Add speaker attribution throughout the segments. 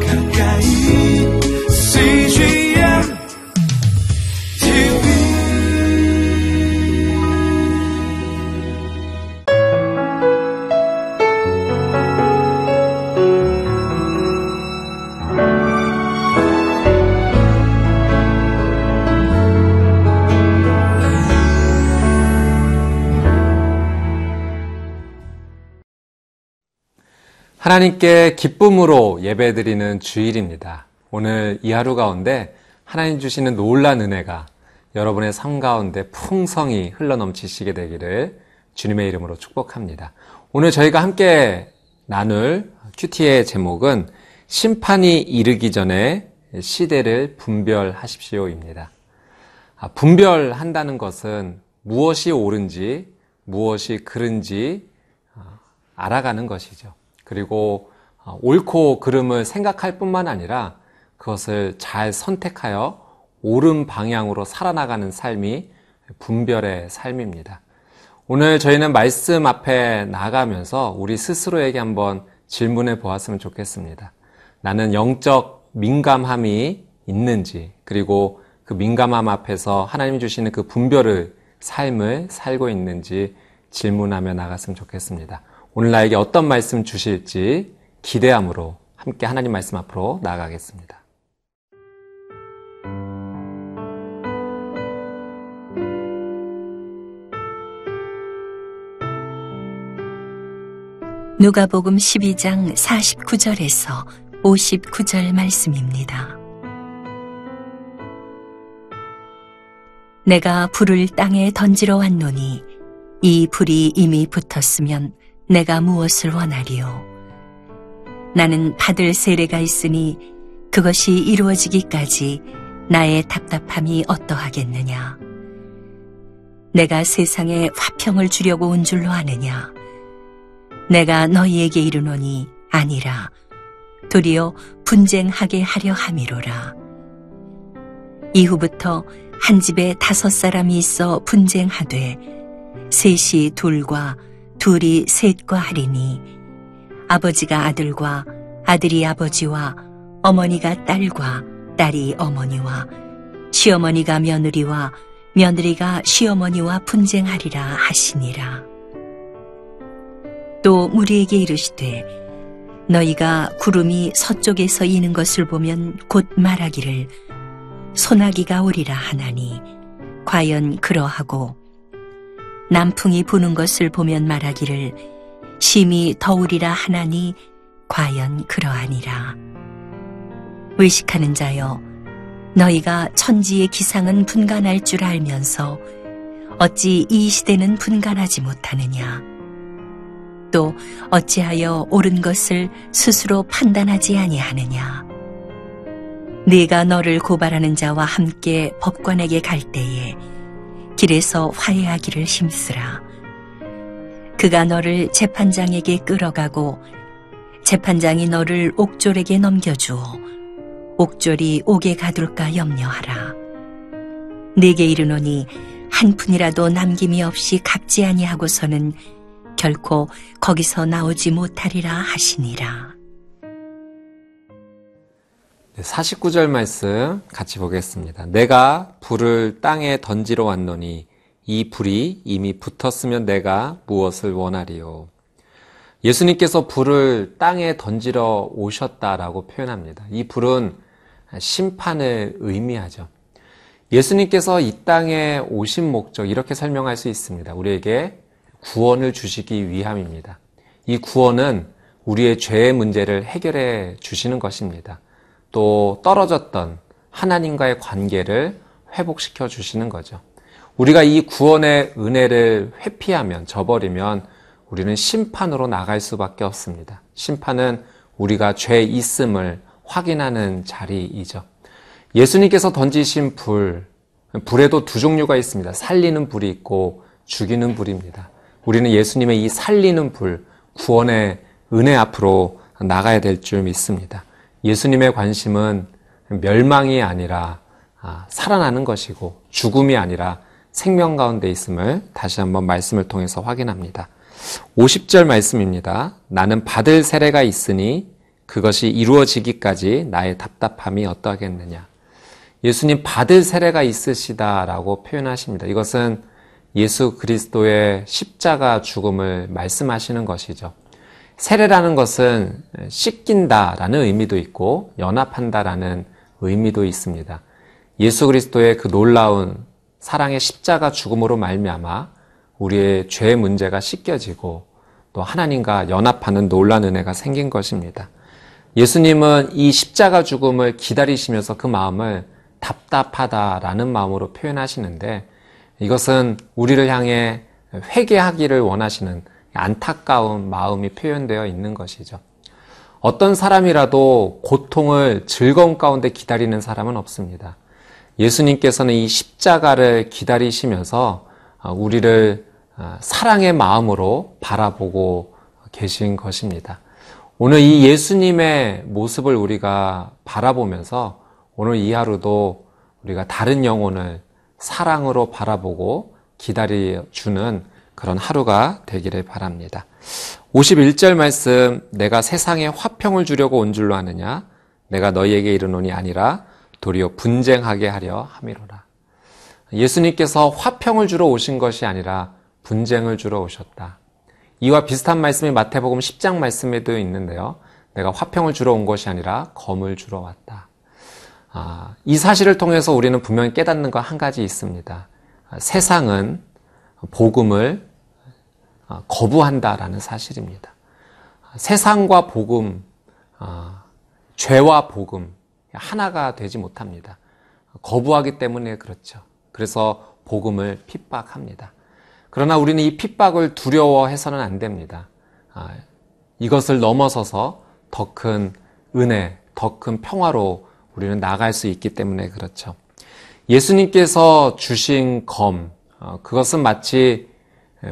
Speaker 1: 가까
Speaker 2: 하나님께 기쁨으로 예배드리는 주일입니다. 오늘 이 하루 가운데 하나님 주시는 놀란 은혜가 여러분의 삶 가운데 풍성히 흘러넘치시게 되기를 주님의 이름으로 축복합니다. 오늘 저희가 함께 나눌 큐티의 제목은 심판이 이르기 전에 시대를 분별하십시오입니다. 아, 분별한다는 것은 무엇이 옳은지 무엇이 그른지 아, 알아가는 것이죠. 그리고 어, 옳고 그름을 생각할 뿐만 아니라 그것을 잘 선택하여 옳은 방향으로 살아나가는 삶이 분별의 삶입니다. 오늘 저희는 말씀 앞에 나가면서 우리 스스로에게 한번 질문해 보았으면 좋겠습니다. 나는 영적 민감함이 있는지, 그리고 그 민감함 앞에서 하나님 주시는 그 분별의 삶을 살고 있는지 질문하며 나갔으면 좋겠습니다. 오늘 나에게 어떤 말씀 주실지 기대함으로 함께 하나님 말씀 앞으로 나아가겠습니다.
Speaker 3: 누가복음 12장 49절에서 59절 말씀입니다. 내가 불을 땅에 던지러 왔노니 이 불이 이미 붙었으면 내가 무엇을 원하리요? 나는 받을 세례가 있으니 그것이 이루어지기까지 나의 답답함이 어떠하겠느냐? 내가 세상에 화평을 주려고 온 줄로 아느냐? 내가 너희에게 이르노니 아니라 도리어 분쟁하게 하려 함이로라. 이후부터 한 집에 다섯 사람이 있어 분쟁하되 셋이 둘과 둘이 셋과 하리니 아버지가 아들과 아들이 아버지와 어머니가 딸과 딸이 어머니와 시어머니가 며느리와 며느리가 시어머니와 분쟁하리라 하시니라. 또 무리에게 이르시되 너희가 구름이 서쪽에서 이는 것을 보면 곧 말하기를 소나기가 오리라 하나니 과연 그러하고 남풍이 부는 것을 보면 말하기를 심히 더우리라 하나니 과연 그러하니라. 의식하는 자여 너희가 천지의 기상은 분간할 줄 알면서 어찌 이 시대는 분간하지 못하느냐. 또 어찌하여 옳은 것을 스스로 판단하지 아니하느냐. 네가 너를 고발하는 자와 함께 법관에게 갈 때에 길에서 화해하기를 힘쓰라. 그가 너를 재판장에게 끌어가고 재판장이 너를 옥졸에게 넘겨주어 옥졸이 옥에 가둘까 염려하라. 네게 이르노니 한 푼이라도 남김이 없이 갚지 아니하고서는 결코 거기서 나오지 못하리라 하시니라.
Speaker 2: 49절 말씀 같이 보겠습니다. 내가 불을 땅에 던지러 왔노니 이 불이 이미 붙었으면 내가 무엇을 원하리요. 예수님께서 불을 땅에 던지러 오셨다라고 표현합니다. 이 불은 심판을 의미하죠. 예수님께서 이 땅에 오신 목적 이렇게 설명할 수 있습니다. 우리에게 구원을 주시기 위함입니다. 이 구원은 우리의 죄의 문제를 해결해 주시는 것입니다. 또 떨어졌던 하나님과의 관계를 회복시켜 주시는 거죠. 우리가 이 구원의 은혜를 회피하면, 저버리면 우리는 심판으로 나갈 수밖에 없습니다. 심판은 우리가 죄 있음을 확인하는 자리이죠. 예수님께서 던지신 불, 불에도 두 종류가 있습니다. 살리는 불이 있고 죽이는 불입니다. 우리는 예수님의 이 살리는 불, 구원의 은혜 앞으로 나가야 될 줄 믿습니다. 예수님의 관심은 멸망이 아니라 아, 살아나는 것이고 죽음이 아니라 생명 가운데 있음을 다시 한번 말씀을 통해서 확인합니다. 50절 말씀입니다. 나는 받을 세례가 있으니 그것이 이루어지기까지 나의 답답함이 어떠하겠느냐. 예수님 받을 세례가 있으시다라고 표현하십니다. 이것은 예수 그리스도의 십자가 죽음을 말씀하시는 것이죠. 세례라는 것은 씻긴다라는 의미도 있고 연합한다라는 의미도 있습니다. 예수 그리스도의 그 놀라운 사랑의 십자가 죽음으로 말미암아 우리의 죄 문제가 씻겨지고 또 하나님과 연합하는 놀란 은혜가 생긴 것입니다. 예수님은 이 십자가 죽음을 기다리시면서 그 마음을 답답하다라는 마음으로 표현하시는데 이것은 우리를 향해 회개하기를 원하시는 안타까운 마음이 표현되어 있는 것이죠. 어떤 사람이라도 고통을 즐거움 가운데 기다리는 사람은 없습니다. 예수님께서는 이 십자가를 기다리시면서 우리를 사랑의 마음으로 바라보고 계신 것입니다. 오늘 이 예수님의 모습을 우리가 바라보면서 오늘 이 하루도 우리가 다른 영혼을 사랑으로 바라보고 기다려주는 그런 하루가 되기를 바랍니다. 51절 말씀, 내가 세상에 화평을 주려고 온 줄로 아느냐? 내가 너희에게 이르노니 아니라 도리어 분쟁하게 하려 함이로라. 예수님께서 화평을 주러 오신 것이 아니라 분쟁을 주러 오셨다. 이와 비슷한 말씀이 마태복음 10장 말씀에도 있는데요. 내가 화평을 주러 온 것이 아니라 검을 주러 왔다. 아, 이 사실을 통해서 우리는 분명히 깨닫는 거한 가지 있습니다. 아, 세상은 복음을 아, 거부한다라는 사실입니다. 세상과 복음, 죄와 복음 하나가 되지 못합니다. 거부하기 때문에 그렇죠. 그래서 복음을 핍박합니다. 그러나 우리는 이 핍박을 두려워해서는 안 됩니다. 이것을 넘어서서 더 큰 은혜, 더 큰 평화로 우리는 나갈 수 있기 때문에 그렇죠. 예수님께서 주신 검, 어, 그것은 마치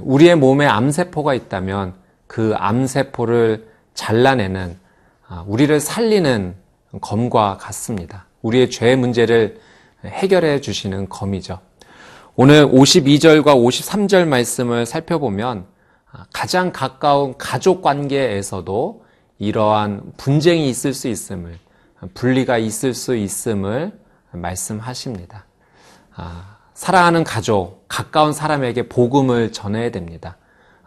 Speaker 2: 우리의 몸에 암세포가 있다면 그 암세포를 잘라내는, 아, 우리를 살리는 검과 같습니다. 우리의 죄 문제를 해결해 주시는 검이죠. 오늘 52절과 53절 말씀을 살펴보면 아, 가장 가까운 가족 관계에서도 이러한 분쟁이 있을 수 있음을 분리가 있을 수 있음을 말씀하십니다. 아, 사랑하는 가족, 가까운 사람에게 복음을 전해야 됩니다.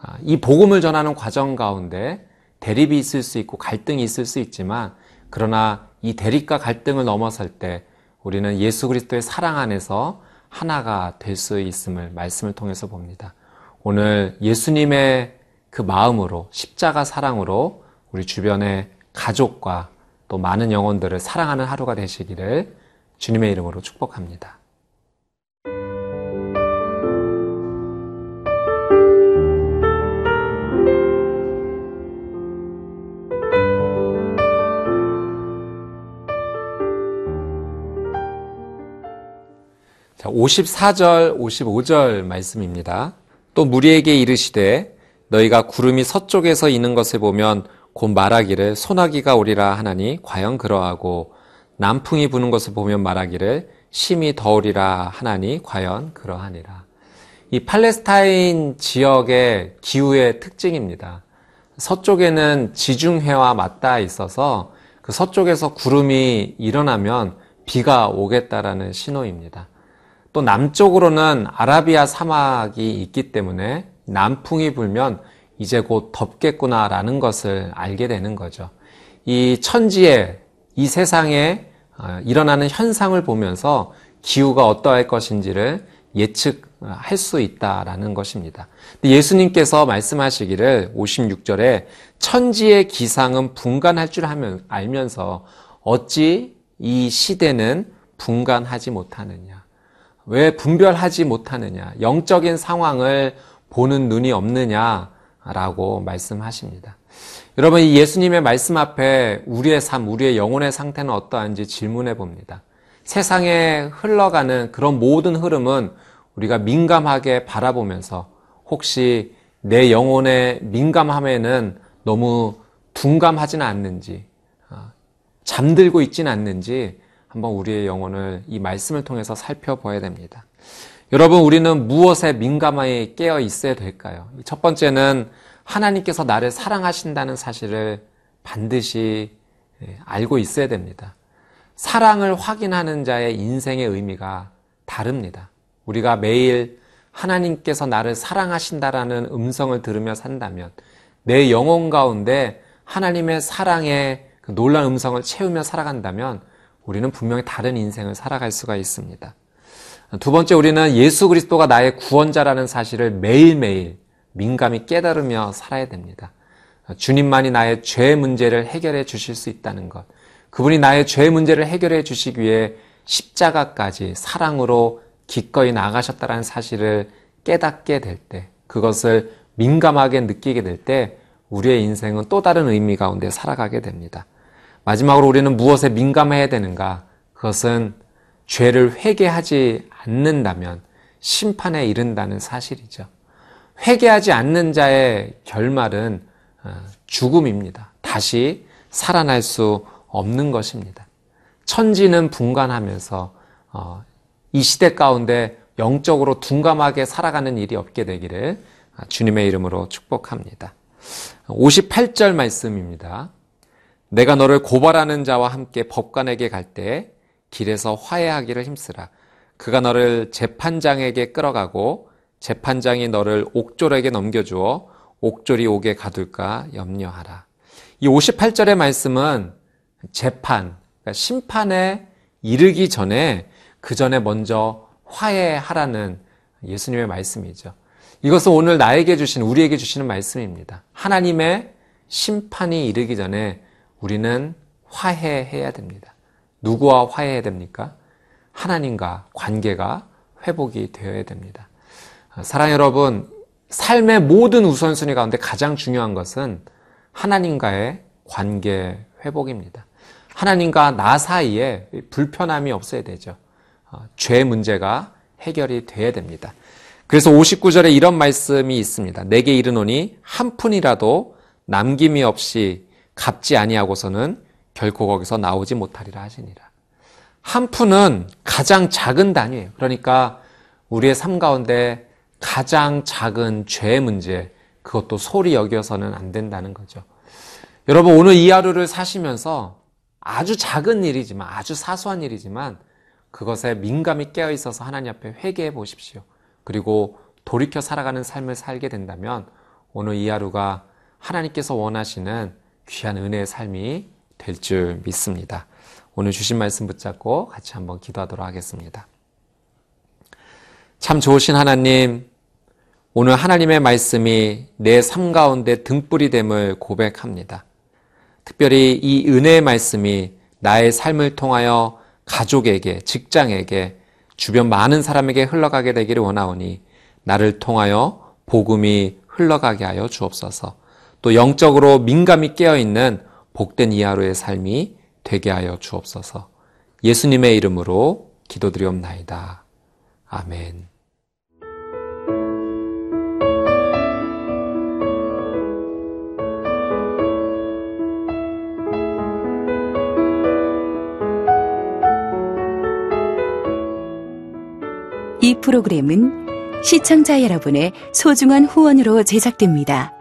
Speaker 2: 아, 이 복음을 전하는 과정 가운데 대립이 있을 수 있고 갈등이 있을 수 있지만 그러나 이 대립과 갈등을 넘어설 때 우리는 예수 그리스도의 사랑 안에서 하나가 될 수 있음을 말씀을 통해서 봅니다. 오늘 예수님의 그 마음으로 십자가 사랑으로 우리 주변의 가족과 또 많은 영혼들을 사랑하는 하루가 되시기를 주님의 이름으로 축복합니다. 54절, 55절 말씀입니다. 또 무리에게 이르시되 너희가 구름이 서쪽에서 이는 것을 보면 곧 말하기를 소나기가 오리라 하나니 과연 그러하고 남풍이 부는 것을 보면 말하기를 심히 더우리라 하나니 과연 그러하니라. 이 팔레스타인 지역의 기후의 특징입니다. 서쪽에는 지중해와 맞닿아 있어서 그 서쪽에서 구름이 일어나면 비가 오겠다라는 신호입니다. 또 남쪽으로는 아라비아 사막이 있기 때문에 남풍이 불면 이제 곧 덥겠구나라는 것을 알게 되는 거죠. 이 천지에, 이 세상에 어, 일어나는 현상을 보면서 기후가 어떠할 것인지를 예측할 수 있다라는 것입니다. 예수님께서 말씀하시기를 56절에 천지의 기상은 분간할 줄 알면서 어찌 이 시대는 분간하지 못하느냐. 왜 분별하지 못하느냐. 영적인 상황을 보는 눈이 없느냐. 라고 말씀하십니다. 여러분, 이 예수님의 말씀 앞에 우리의 삶, 우리의 영혼의 상태는 어떠한지 질문해 봅니다. 세상에 흘러가는 그런 모든 흐름은 우리가 민감하게 바라보면서 혹시 내 영혼의 민감함에는 너무 둔감하지는 않는지, 어, 잠들고 있지는 않는지 한번 우리의 영혼을 이 말씀을 통해서 살펴봐야 됩니다. 여러분, 우리는 무엇에 민감하게 깨어 있어야 될까요? 첫 번째는 하나님께서 나를 사랑하신다는 사실을 반드시 예, 알고 있어야 됩니다. 사랑을 확인하는 자의 인생의 의미가 다릅니다. 우리가 매일 하나님께서 나를 사랑하신다라는 음성을 들으며 산다면 내 영혼 가운데 하나님의 사랑의 그 놀란 음성을 채우며 살아간다면 우리는 분명히 다른 인생을 살아갈 수가 있습니다. 두 번째, 우리는 예수 그리스도가 나의 구원자라는 사실을 매일매일 민감히 깨달으며 살아야 됩니다. 주님만이 나의 죄 문제를 해결해 주실 수 있다는 것. 그분이 나의 죄 문제를 해결해 주시기 위해 십자가까지 사랑으로 기꺼이 나가셨다는 사실을 깨닫게 될 때, 그것을 민감하게 느끼게 될 때, 우리의 인생은 또 다른 의미 가운데 살아가게 됩니다. 마지막으로 우리는 무엇에 민감해야 되는가? 그것은 죄를 회개하지 않는다면 심판에 이른다는 사실이죠. 회개하지 않는 자의 결말은 어, 죽음입니다. 다시 살아날 수 없는 것입니다. 천지는 분간하면서 어, 이 시대 가운데 영적으로 둔감하게 살아가는 일이 없게 되기를 주님의 이름으로 축복합니다. 58절 말씀입니다. 내가 너를 고발하는 자와 함께 법관에게 갈때 길에서 화해하기를 힘쓰라. 그가 너를 재판장에게 끌어가고 재판장이 너를 옥졸에게 넘겨주어 옥졸이 옥에 가둘까 염려하라. 이 58절의 말씀은 재판, 그러니까 심판에 이르기 전에 그 전에 먼저 화해하라는 예수님의 말씀이죠. 이것은 오늘 나에게 주신, 우리에게 주시는 말씀입니다. 하나님의 심판이 이르기 전에 우리는 화해해야 됩니다. 누구와 화해해야 됩니까? 하나님과 관계가 회복이 되어야 됩니다. 사랑 여러분, 삶의 모든 우선순위 가운데 가장 중요한 것은 하나님과의 관계 회복입니다. 하나님과 나 사이에 불편함이 없어야 되죠. 어, 죄 문제가 해결이 돼야 됩니다. 그래서 59절에 이런 말씀이 있습니다. 내게 이르노니 한 푼이라도 남김이 없이 갚지 아니하고서는 결코 거기서 나오지 못하리라 하시니라. 한 푼은 가장 작은 단위예요. 그러니까 우리의 삶 가운데 가장 작은 죄 문제, 그것도 소리 여겨서는 안 된다는 거죠. 여러분, 오늘 이 하루를 사시면서 아주 작은 일이지만, 아주 사소한 일이지만, 그것에 민감히 깨어 있어서 하나님 앞에 회개해 보십시오. 그리고 돌이켜 살아가는 삶을 살게 된다면, 오늘 이 하루가 하나님께서 원하시는 귀한 은혜의 삶이 될 줄 믿습니다. 오늘 주신 말씀 붙잡고 같이 한번 기도하도록 하겠습니다. 참 좋으신 하나님, 오늘 하나님의 말씀이 내 삶 가운데 등불이 됨을 고백합니다. 특별히 이 은혜의 말씀이 나의 삶을 통하여 가족에게, 직장에게, 주변 많은 사람에게 흘러가게 되기를 원하오니 나를 통하여 복음이 흘러가게 하여 주옵소서. 또 영적으로 민감히 깨어 있는 복된 이하로의 삶이 되게 하여 주옵소서. 예수님의 이름으로 기도드리옵나이다. 아멘.
Speaker 4: 이 프로그램은 시청자 여러분의 소중한 후원으로 제작됩니다.